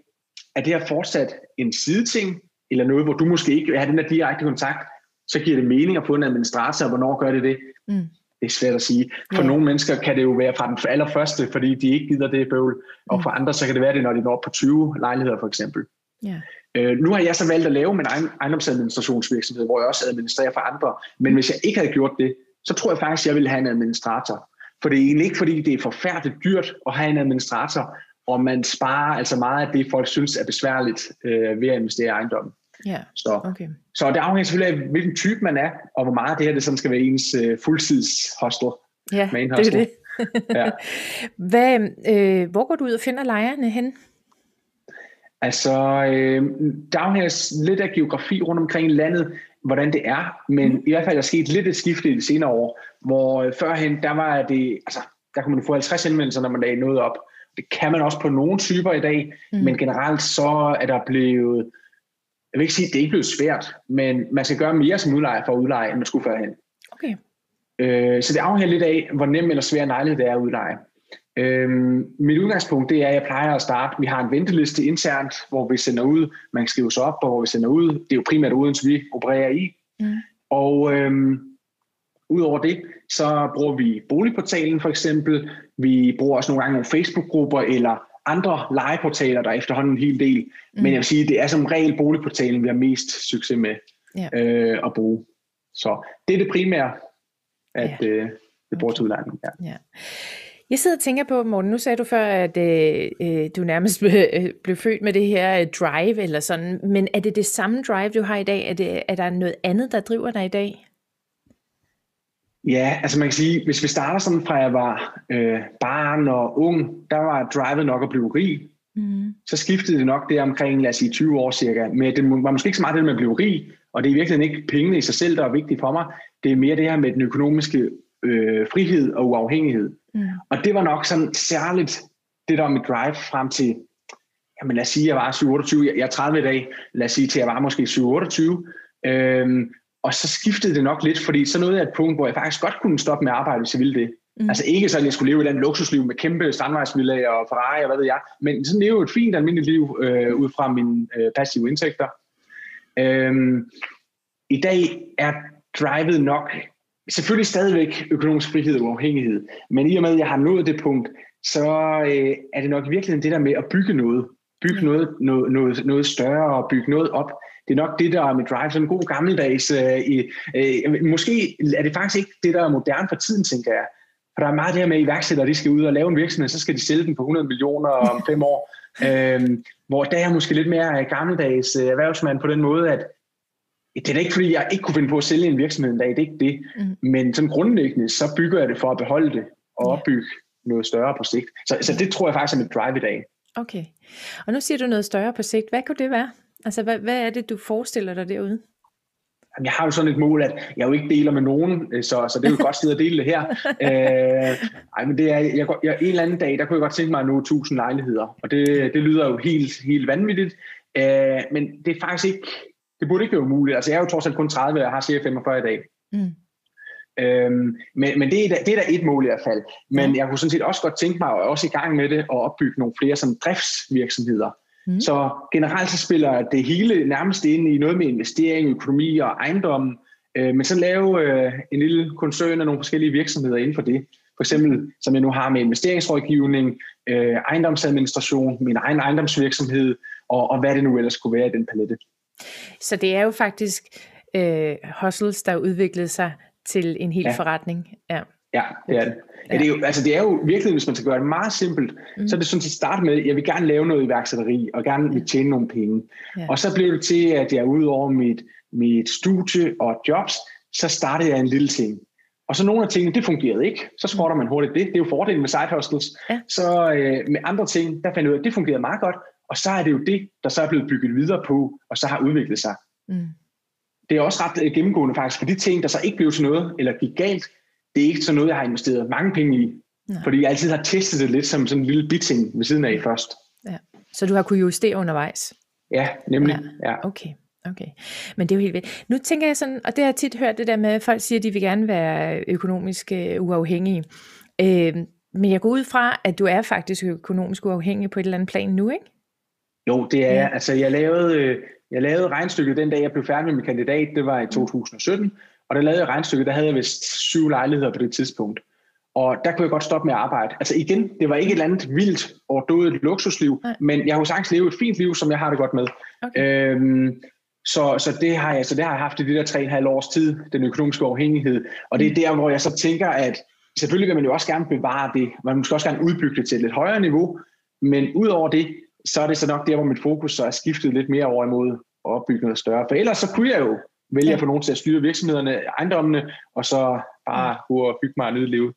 at det her fortsat en sideting, eller noget, hvor du måske ikke vil have den der direkte kontakt, så giver det mening at få en administrator, og hvornår gør det det? Mm. Det er svært at sige. For ja. nogle mennesker kan det jo være fra den allerførste, fordi de ikke gider det bøvl, og mm. for andre så kan det være det, når de når på 20 lejligheder for eksempel. Ja. Øh, nu har jeg så valgt at lave min egen ejendomsadministrationsvirksomhed, hvor jeg også administrerer for andre. Men hvis jeg ikke havde gjort det, så tror jeg faktisk, at jeg ville have en administrator. For det er egentlig ikke, fordi det er forfærdeligt dyrt at have en administrator, og man sparer altså meget af det, folk synes er besværligt øh, ved at investere i ejendommen. Ja, så, okay. så det afhænger selvfølgelig af, hvilken type man er, og hvor meget det her det sådan skal være ens øh, fuldtidshostel. Ja, det er det. ja. Hvad, øh, hvor går du ud og finder lejerne hen? Altså, øh, der afhænger lidt af geografi rundt omkring landet, hvordan det er, men mm. i hvert fald er sket lidt et skifte i de senere år, hvor øh, førhen, der var det, altså, der kunne man få 50 henvendelser, når man lagde noget op. Det kan man også på nogle typer i dag, mm. men generelt så er der blevet, jeg vil ikke sige, at det ikke blevet svært, men man skal gøre mere som udlejer for at udleje, end man skulle førhen. Okay. Øh, så det afhænger lidt af, hvor nem eller svær lejlighed det er at udleje. Øhm, mit udgangspunkt det er, at jeg plejer at starte. Vi har en venteliste internt, hvor vi sender ud. Man kan skrive sig op, og hvor vi sender ud. Det er jo primært uden, vi opererer i. Mm. Og øhm, udover det, så bruger vi boligportalen for eksempel. Vi bruger også nogle gange nogle Facebook-grupper eller andre legeportaler, der er efterhånden en hel del. Mm. Men jeg vil sige, det er som regel boligportalen, vi har mest succes med ja. øh, at bruge. Så det er det primære, at ja. øh, vi bruger okay. til udlejning. Ja. Ja. Jeg sidder og tænker på, Morten, nu sagde du før, at øh, øh du nærmest blev, øh, blev født med det her øh, drive eller sådan, men er det det samme drive, du har i dag? Er, det, er der noget andet, der driver dig i dag? Ja, altså man kan sige, hvis vi starter sådan fra jeg var øh, barn og ung, der var drivet nok at blive rig. Mm. Så skiftede det nok det omkring, lad os sige, 20 år cirka. Men det var måske ikke så meget det med at blive rig, og det er i virkeligheden ikke pengene i sig selv, der er vigtigt for mig. Det er mere det her med den økonomiske øh, frihed og uafhængighed. Mm. Og det var nok sådan særligt det, der var mit drive frem til, jamen lad os sige, jeg var 27, jeg er 30 i dag, lad os sige til, jeg var måske 27, øhm, og så skiftede det nok lidt, fordi så nåede jeg et punkt, hvor jeg faktisk godt kunne stoppe med at arbejde, hvis jeg ville det. Mm. Altså ikke sådan, at jeg skulle leve et eller luksusliv med kæmpe strandvejsvillager og Ferrari og hvad ved jeg, men sådan leve et fint almindeligt liv øh, ud fra mine øh, passive indtægter. Øhm, I dag er drivet nok selvfølgelig stadigvæk økonomisk frihed og uafhængighed, men i og med, at jeg har nået det punkt, så øh, er det nok virkelig det der med at bygge noget. Bygge mm. noget, noget, noget, noget større og bygge noget op. Det er nok det, der er mit drive, sådan en god gammeldags. Øh, øh, måske er det faktisk ikke det, der er moderne for tiden, tænker jeg. For der er meget det her med iværksættere, de skal ud og lave en virksomhed, så skal de sælge den for 100 millioner om fem år. Øh, hvor der er måske lidt mere gammeldags øh, erhvervsmand på den måde, at det er da ikke, fordi jeg ikke kunne finde på at sælge en virksomhed en dag, det er ikke det. Mm. Men som grundlæggende, så bygger jeg det for at beholde det og opbygge noget større på sigt. Så, så det tror jeg faktisk er mit drive i dag. Okay. Og nu siger du noget større på sigt. Hvad kunne det være? Altså, hvad, hvad er det, du forestiller dig derude? Jeg har jo sådan et mål, at jeg jo ikke deler med nogen, øh, så, så det er jo godt sted at dele det her. øh, ej, men det er, jeg, jeg, en eller anden dag, der kunne jeg godt tænke mig at nå 1000 lejligheder, og det, det lyder jo helt, helt vanvittigt, øh, men det er faktisk ikke, det burde ikke være umuligt. Altså jeg er jo trods alt kun 30, og jeg har cirka 45 i dag. Mm. Øhm, men men det, er, det er da et mål i hvert fald. Men mm. jeg kunne sådan set også godt tænke mig, og også i gang med det, at opbygge nogle flere som driftsvirksomheder. Mm. Så generelt så spiller det hele nærmest ind i noget med investering, økonomi og ejendom. Øh, men så lave øh, en lille koncern af nogle forskellige virksomheder inden for det. For eksempel, som jeg nu har med investeringsrådgivning, øh, ejendomsadministration, min egen ejendomsvirksomhed, og, og hvad det nu ellers kunne være i den palette. Så det er jo faktisk øh, hustles, der udviklede sig til en hel ja. forretning. Ja. Ja, det er det. Ja, det, er jo, altså det er jo virkelig, hvis man skal gøre det meget simpelt, mm. så er det sådan at starte med, at jeg vil gerne lave noget iværksætteri, og gerne vil tjene nogle penge. Ja. Og så blev det til, at jeg ud over mit, mit studie og jobs, så startede jeg en lille ting. Og Og så nogle af tingene, det fungerede ikke. Så skrotter man hurtigt det. Det er jo fordelen med side hustles. Ja. Så øh, med andre ting, der fandt jeg ud af, at det fungerede meget godt. Og så er det jo det, der så er blevet bygget videre på, og så har udviklet sig. Mm. Det er også ret øh, gennemgående faktisk, for de ting, der så ikke blev til noget, eller gik galt, det er ikke sådan noget, jeg har investeret mange penge i. Nej. Fordi jeg altid har testet det lidt som sådan en lille biting ved siden af først. Ja. Så du har kunnet justere undervejs? Ja, nemlig. Ja. ja. Okay. Okay, men det er jo helt vildt. Nu tænker jeg sådan, og det har jeg tit hørt det der med, at folk siger, at de vil gerne være økonomisk øh, uafhængige. Øh, men jeg går ud fra, at du er faktisk økonomisk uafhængig på et eller andet plan nu, ikke? Jo, det er ja. Altså, jeg lavede, øh, jeg lavede regnstykket den dag, jeg blev færdig med min kandidat. Det var i 2017. Og der lavede jeg regnstykket, der havde jeg vist syv lejligheder på det tidspunkt. Og der kunne jeg godt stoppe med at arbejde. Altså igen, det var ikke et eller andet vildt overdådigt luksusliv, Nej. men jeg har jo sagtens leve et fint liv, som jeg har det godt med. Okay. Øhm, så, så, det har jeg, så det har jeg haft i de der tre og en halv års tid, den økonomiske uafhængighed. Og det er der, hvor jeg så tænker, at selvfølgelig vil man jo også gerne bevare det. Man måske også gerne udbygge det til et lidt højere niveau. Men udover det, så er det så nok der, hvor mit fokus så er skiftet lidt mere over imod at opbygge noget større. For ellers så kunne jeg jo vælge ja. at få nogen til at styre virksomhederne, ejendommene, og så bare gå og bygge mig og nyde livet.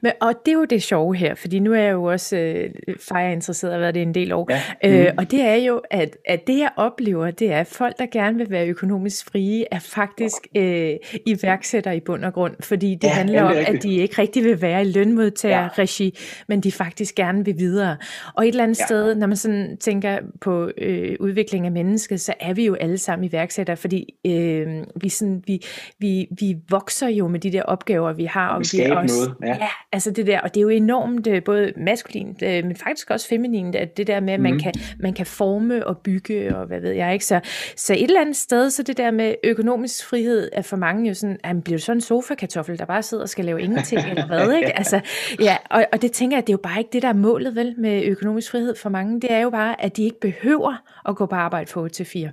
Men, og det er jo det sjove her, fordi nu er jeg jo også øh, fejreinteresseret, og været det en del år. Ja. Øh, mm. og det er jo, at, at det jeg oplever, det er, at folk, der gerne vil være økonomisk frie, er faktisk øh, iværksætter i bund og grund. Fordi det ja, handler om, at de ikke rigtig vil være i lønmodtagerregi, ja. men de faktisk gerne vil videre. Og et eller andet ja. sted, når man sådan tænker på øh, udvikling af mennesket, så er vi jo alle sammen iværksættere, fordi øh, vi, sådan, vi, vi, vi vokser jo med de der opgaver, vi har. Og vi, vi også, noget. Ja. Ja, altså det der, og det er jo enormt øh, både maskulint, øh, men faktisk også feminint, at det der med, at man, mm. kan, man kan forme og bygge, og hvad ved jeg ikke. Så, så et eller andet sted, så det der med økonomisk frihed, er for mange jo sådan, at man bliver sådan en sofa-kartoffel, der bare sidder og skal lave ingenting, eller hvad, ikke? Altså, ja, og, og det tænker jeg, det er jo bare ikke det, der er målet, vel, med økonomisk frihed for mange. Det er jo bare, at de ikke behøver at gå på arbejde for 8 til 4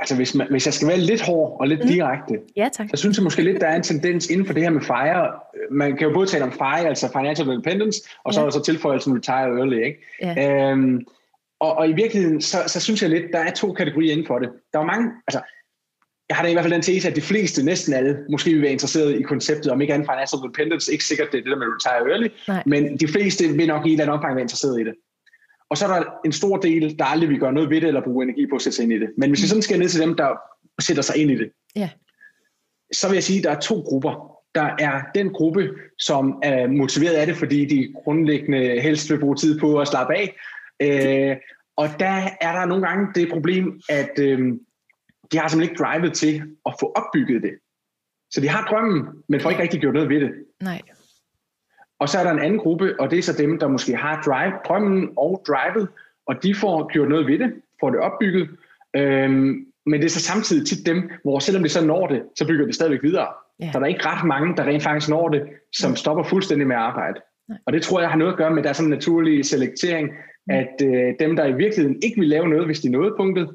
altså hvis, man, hvis jeg skal være lidt hård og lidt mm. direkte, ja, tak. så synes jeg måske lidt, der er en tendens inden for det her med FIRE. Man kan jo både tale om FIRE, altså Financial Independence, og så ja. er der så tilføjelsen Retire Early. Ikke? Ja. Øhm, og, og i virkeligheden, så, så synes jeg lidt, der er to kategorier inden for det. Der er mange, altså jeg har da i hvert fald den tese, at de fleste, næsten alle, måske vil være interesseret i konceptet, om ikke andet financial independence, ikke sikkert det er det der med retire early, Nej. men de fleste vil nok i et eller andet omfang være interesseret i det. Og så er der en stor del, der aldrig vil gøre noget ved det, eller bruge energi på at sætte sig ind i det. Men hvis vi sådan skal ned til dem, der sætter sig ind i det, ja. så vil jeg sige, at der er to grupper. Der er den gruppe, som er motiveret af det, fordi de grundlæggende helst vil bruge tid på at slappe af. Øh, og der er der nogle gange det problem, at øh, de har simpelthen ikke drivet til at få opbygget det. Så de har drømmen, men får ikke rigtig gjort noget ved det. Nej. Og så er der en anden gruppe, og det er så dem, der måske har drive, drømmen og drivet, og de får gjort noget ved det, får det opbygget. Øhm, men det er så samtidig tit dem, hvor selvom det så når det, så bygger det stadigvæk videre. Ja. Så der er ikke ret mange, der rent faktisk når det, som stopper fuldstændig med at arbejde. Nej. Og det tror jeg har noget at gøre med, at der er sådan en naturlig selektering, mm. at øh, dem, der i virkeligheden ikke vil lave noget, hvis de nåede punktet,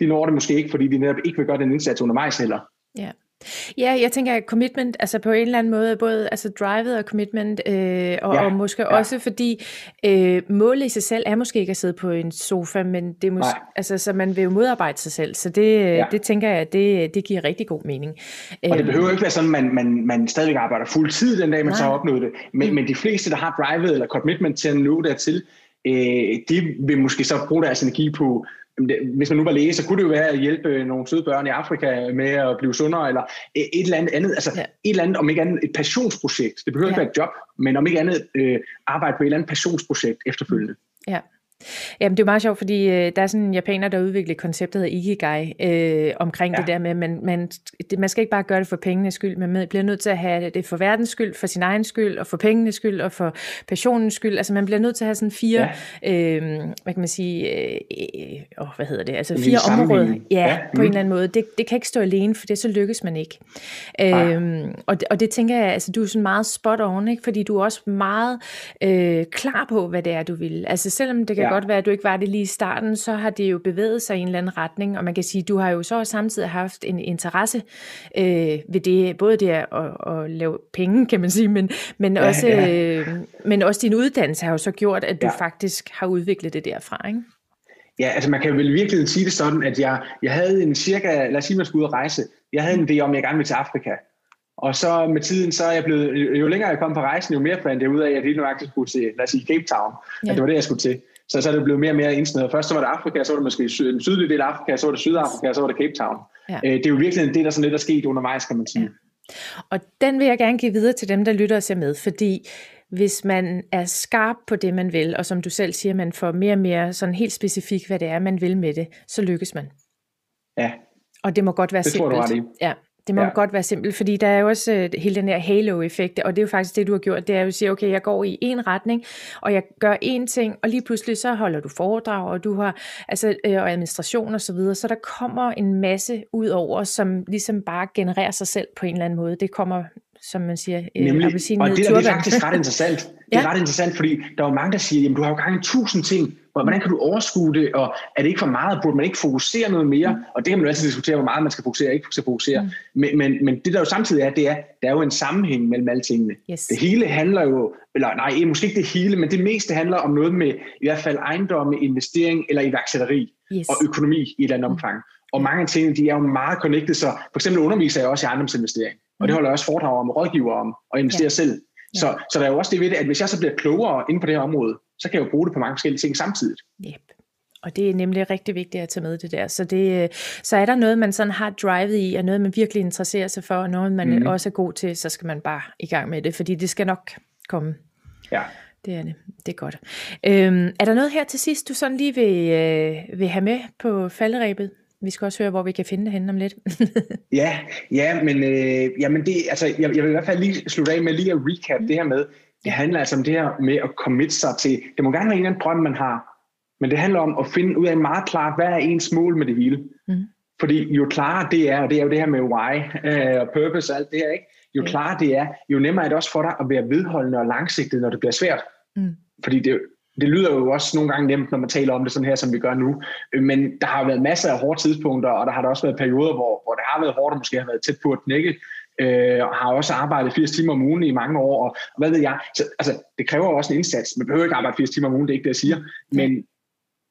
de når det måske ikke, fordi de netop ikke vil gøre den indsats undervejs heller. Ja. Ja, jeg tænker commitment, altså på en eller anden måde, både altså drivet og commitment, øh, og, ja, og måske ja. også fordi øh, målet i sig selv er måske ikke at sidde på en sofa, men det er måske, altså, så man vil jo modarbejde sig selv, så det, ja. det tænker jeg, det, det giver rigtig god mening. Og det behøver ikke være sådan, at man, man, man stadigvæk arbejder fuld tid den dag, man Nej. så har opnået det, men, mm. men de fleste, der har drivet eller commitment til at nå dertil, øh, de vil måske så bruge deres energi på hvis man nu var læge, så kunne det jo være at hjælpe nogle søde børn i Afrika med at blive sundere, eller et eller andet andet, altså ja. et eller andet, om ikke andet, et passionsprojekt. Det behøver ja. ikke være et job, men om ikke andet, øh, arbejde på et eller andet passionsprojekt efterfølgende. Ja. Jamen, det er meget sjovt, fordi øh, der er sådan en japaner, der udvikler konceptet af Ikigai øh, omkring ja. det der med, at man, man, det, man skal ikke bare gøre det for pengenes skyld, men man bliver nødt til at have det for verdens skyld, for sin egen skyld, og for pengenes skyld, og for passionens skyld. Altså, man bliver nødt til at have sådan fire, ja. øh, hvad kan man sige, øh, øh, hvad hedder det, altså fire områder. Ja, ja. på mm. en eller anden måde. Det, det kan ikke stå alene, for det så lykkes man ikke. Øh, og, det, og det tænker jeg, altså, du er sådan meget spot on, ikke? fordi du er også meget øh, klar på, hvad det er, du vil. Altså, selvom det kan ja godt være, at du ikke var det lige i starten, så har det jo bevæget sig i en eller anden retning, og man kan sige, at du har jo så samtidig haft en interesse øh, ved det, både det at, at, at lave penge, kan man sige, men, men, ja, også, ja. Øh, men også din uddannelse har jo så gjort, at du ja. faktisk har udviklet det derfra, ikke? Ja, altså man kan vel virkelig sige det sådan, at jeg, jeg havde en cirka, lad os sige, man skulle ud og rejse, jeg havde en idé om, at jeg gerne ville til Afrika. Og så med tiden, så er jeg blevet, jo længere jeg kom på rejsen, jo mere fandt jeg ud af, at jeg lige nok skulle til, lad os sige, Cape Town. Ja. At det var det, jeg skulle til. Så, så er det blevet mere og mere indsnæret. Først så var det Afrika, så var det måske den sydlige del af Afrika, så var det Sydafrika, så var det Cape Town. Ja. Øh, det er jo virkelig det, der sådan lidt er sket undervejs, kan man sige. Ja. Og den vil jeg gerne give videre til dem, der lytter og ser med, fordi hvis man er skarp på det, man vil, og som du selv siger, man får mere og mere sådan helt specifikt, hvad det er, man vil med det, så lykkes man. Ja. Og det må godt være det simpelt. Tror du ja. Det må ja. godt være simpelt, fordi der er jo også øh, hele den her halo-effekt, og det er jo faktisk det, du har gjort, det er jo at sige, okay, jeg går i en retning, og jeg gør én ting, og lige pludselig så holder du foredrag, og du har altså, øh, og administration og så videre, så der kommer en masse ud over, som ligesom bare genererer sig selv på en eller anden måde. Det kommer som man siger, øh, Nemlig, og det, der, det er faktisk ret interessant. Det er ja. ret interessant, fordi der er mange, der siger, jamen du har jo gang i tusind ting, hvordan kan du overskue det, og er det ikke for meget, burde man ikke fokusere noget mere? Mm. Og det kan man jo altid diskutere, hvor meget man skal fokusere og ikke skal fokusere. Mm. Men, men, men det der jo samtidig er, det er, der er jo en sammenhæng mellem alle tingene. Yes. Det hele handler jo, eller nej, måske ikke det hele, men det meste handler om noget med i hvert fald ejendomme, investering eller iværksætteri yes. og økonomi i et eller andet omfang. Og mange af tingene, de er jo meget connected, så for eksempel underviser jeg også i ejendomsinvestering. Og det holder jeg også foredrag om, rådgiver om, og investerer ja. selv. Så, ja. så der er jo også det ved det, at hvis jeg så bliver klogere inden på det her område, så kan jeg jo bruge det på mange forskellige ting samtidig. Yep. Og det er nemlig rigtig vigtigt at tage med det der. Så, det, så er der noget, man sådan har drivet i, og noget, man virkelig interesserer sig for, og noget, man mm. også er god til, så skal man bare i gang med det, fordi det skal nok komme. Ja. Det er det. Det er godt. Øhm, er der noget her til sidst, du sådan lige vil, øh, vil have med på falderæbet? Vi skal også høre, hvor vi kan finde det henne om lidt. ja, ja, men, øh, jamen det, altså, jeg, jeg vil i hvert fald lige slutte af med lige at recap mm. det her med, det handler altså om det her med at commit sig til, det må gerne være en eller anden drøm, man har, men det handler om at finde ud af meget klart, hvad er ens mål med det hele. Mm. Fordi jo klarere det er, og det er jo det her med why øh, og purpose og alt det her, ikke? jo klarere det er, jo nemmere er det også for dig at være vedholdende og langsigtet, når det bliver svært. Mm. Fordi det, det lyder jo også nogle gange nemt, når man taler om det sådan her, som vi gør nu. Men der har været masser af hårde tidspunkter, og der har der også været perioder, hvor, hvor det har været hårdt, og måske har været tæt på at knække. Øh, og har også arbejdet 80 timer om ugen i mange år, og, og hvad ved jeg. Så, altså, det kræver også en indsats. Man behøver ikke arbejde 80 timer om ugen, det er ikke det, jeg siger. Men,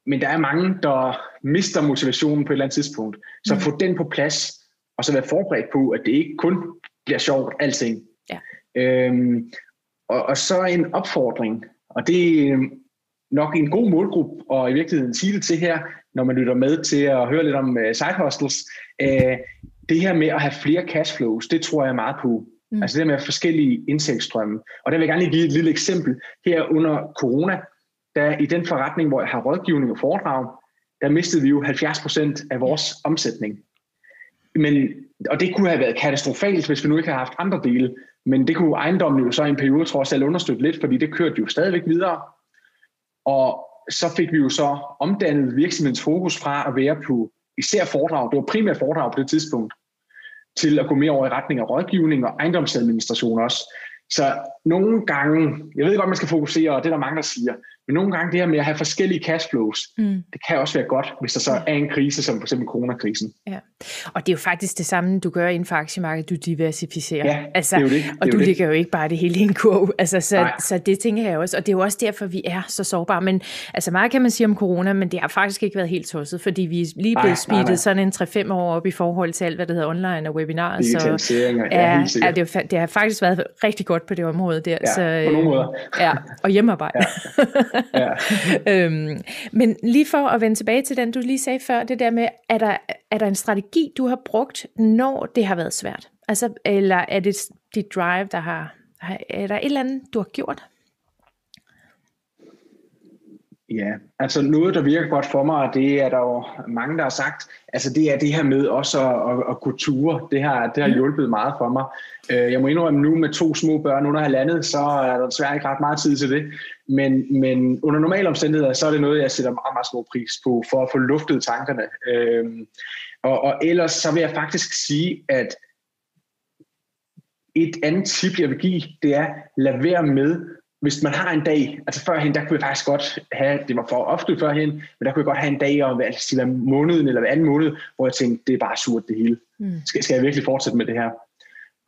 men der er mange, der mister motivationen på et eller andet tidspunkt. Så mm. få den på plads, og så være forberedt på, at det ikke kun bliver sjovt, alting. Ja. Øhm, og, og så en opfordring, og det, nok en god målgruppe og i virkeligheden sige det til her, når man lytter med til at høre lidt om uh, side hostels. Uh, det her med at have flere cashflows, det tror jeg meget på. Mm. Altså det med forskellige indtægtsstrømme. Og der vil jeg gerne lige give et lille eksempel. Her under corona, der i den forretning, hvor jeg har rådgivning og foredrag, der mistede vi jo 70% af vores omsætning. Men, og det kunne have været katastrofalt, hvis vi nu ikke havde haft andre dele. Men det kunne ejendommen jo så i en periode trods alt understøtte lidt, fordi det kørte jo stadigvæk videre. Og så fik vi jo så omdannet virksomhedens fokus fra at være på især foredrag, det var primært foredrag på det tidspunkt, til at gå mere over i retning af rådgivning og ejendomsadministration også. Så nogle gange, jeg ved godt, man skal fokusere, og det er der mange, der siger, men nogle gange det her med at have forskellige cashflows, mm. det kan også være godt, hvis der så er en krise, som for eksempel coronakrisen. Ja, og det er jo faktisk det samme, du gør inden for aktiemarkedet, du diversificerer. Ja, altså, det er jo det. Og det du det. ligger jo ikke bare det hele i en kurv. Altså, så, så det tænker jeg også, og det er jo også derfor, vi er så sårbare. Men altså meget kan man sige om corona, men det har faktisk ikke været helt tosset, fordi vi er lige blevet speedet sådan en 3-5 år op i forhold til alt, hvad der hedder online og webinarer. Så ja, ja, ja det, det har faktisk været rigtig godt på det område der. Ja, så, på nogle måder. Ja, og hjemmearbejde. Ja. Ja. øhm, men lige for at vende tilbage til den, du lige sagde før, det der med, er der, er der en strategi, du har brugt, når det har været svært? Altså, eller er det dit drive, der har, er der et eller andet, du har gjort? Ja, altså noget, der virker godt for mig, og det er der jo mange, der har sagt, altså det er det her med også at, at, at kunne ture. Det har, det har mm. hjulpet meget for mig. Øh, jeg må indrømme nu med to små børn under halvandet, så er der desværre ikke ret meget tid til det. Men, men under normale omstændigheder, så er det noget, jeg sætter meget, meget stor pris på, for at få luftet tankerne. Øh, og, og ellers så vil jeg faktisk sige, at et andet tip, jeg vil give, det er, lad være med hvis man har en dag, altså førhen, der kunne jeg faktisk godt have, det var for ofte førhen, men der kunne jeg godt have en dag om altså, hver måneden eller hver anden måned, hvor jeg tænkte, det er bare surt det hele. Mm. Skal, skal jeg virkelig fortsætte med det her?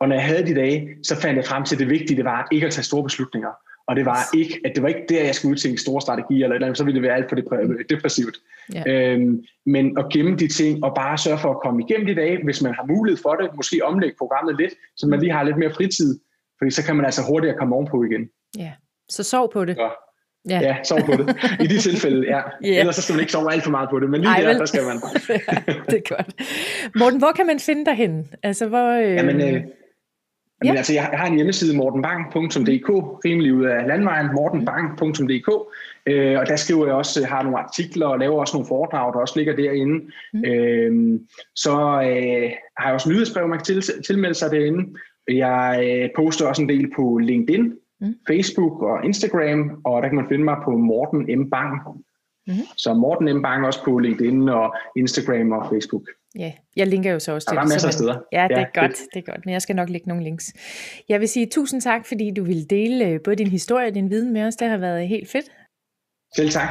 Og når jeg havde de dage, så fandt jeg frem til, at det vigtige det var at ikke at tage store beslutninger. Og det var ikke, at det var ikke der, jeg skulle udtænke store strategier, eller, eller så ville det være alt for depressivt. Ja. Øhm, men at gemme de ting, og bare sørge for at komme igennem de dage, hvis man har mulighed for det, måske omlægge programmet lidt, så man lige har lidt mere fritid, fordi så kan man altså hurtigere komme ovenpå igen. Ja, så sov på det. Ja. Ja. ja, sov på det. I de tilfælde, ja. Yeah. Ellers så skal man ikke sove alt for meget på det, men lige Ej, der, vel. der skal man. ja, det er godt. Morten, hvor kan man finde dig henne? Altså, hvor, øh... Jamen, øh, Ja. Men altså, jeg har en hjemmeside, mortenbang.dk, rimelig ud af landvejen, mortenbang.dk, øh, og der skriver jeg også, har nogle artikler og laver også nogle foredrag, der også ligger derinde. Mm. Øh, så øh, har jeg også nyhedsbrev, man kan til, tilmelde sig derinde. Jeg øh, poster også en del på LinkedIn, mm. Facebook og Instagram, og der kan man finde mig på Morten M. Bang. Mm. Så Morten M. Bang også på LinkedIn og Instagram og Facebook. Ja, jeg linker jo så også til. Der er masser af steder. Ja, det er ja, godt, det. det er godt, men jeg skal nok lægge nogle links. Jeg vil sige tusind tak, fordi du ville dele øh, både din historie og din viden med os. Det har været helt fedt. Selv tak.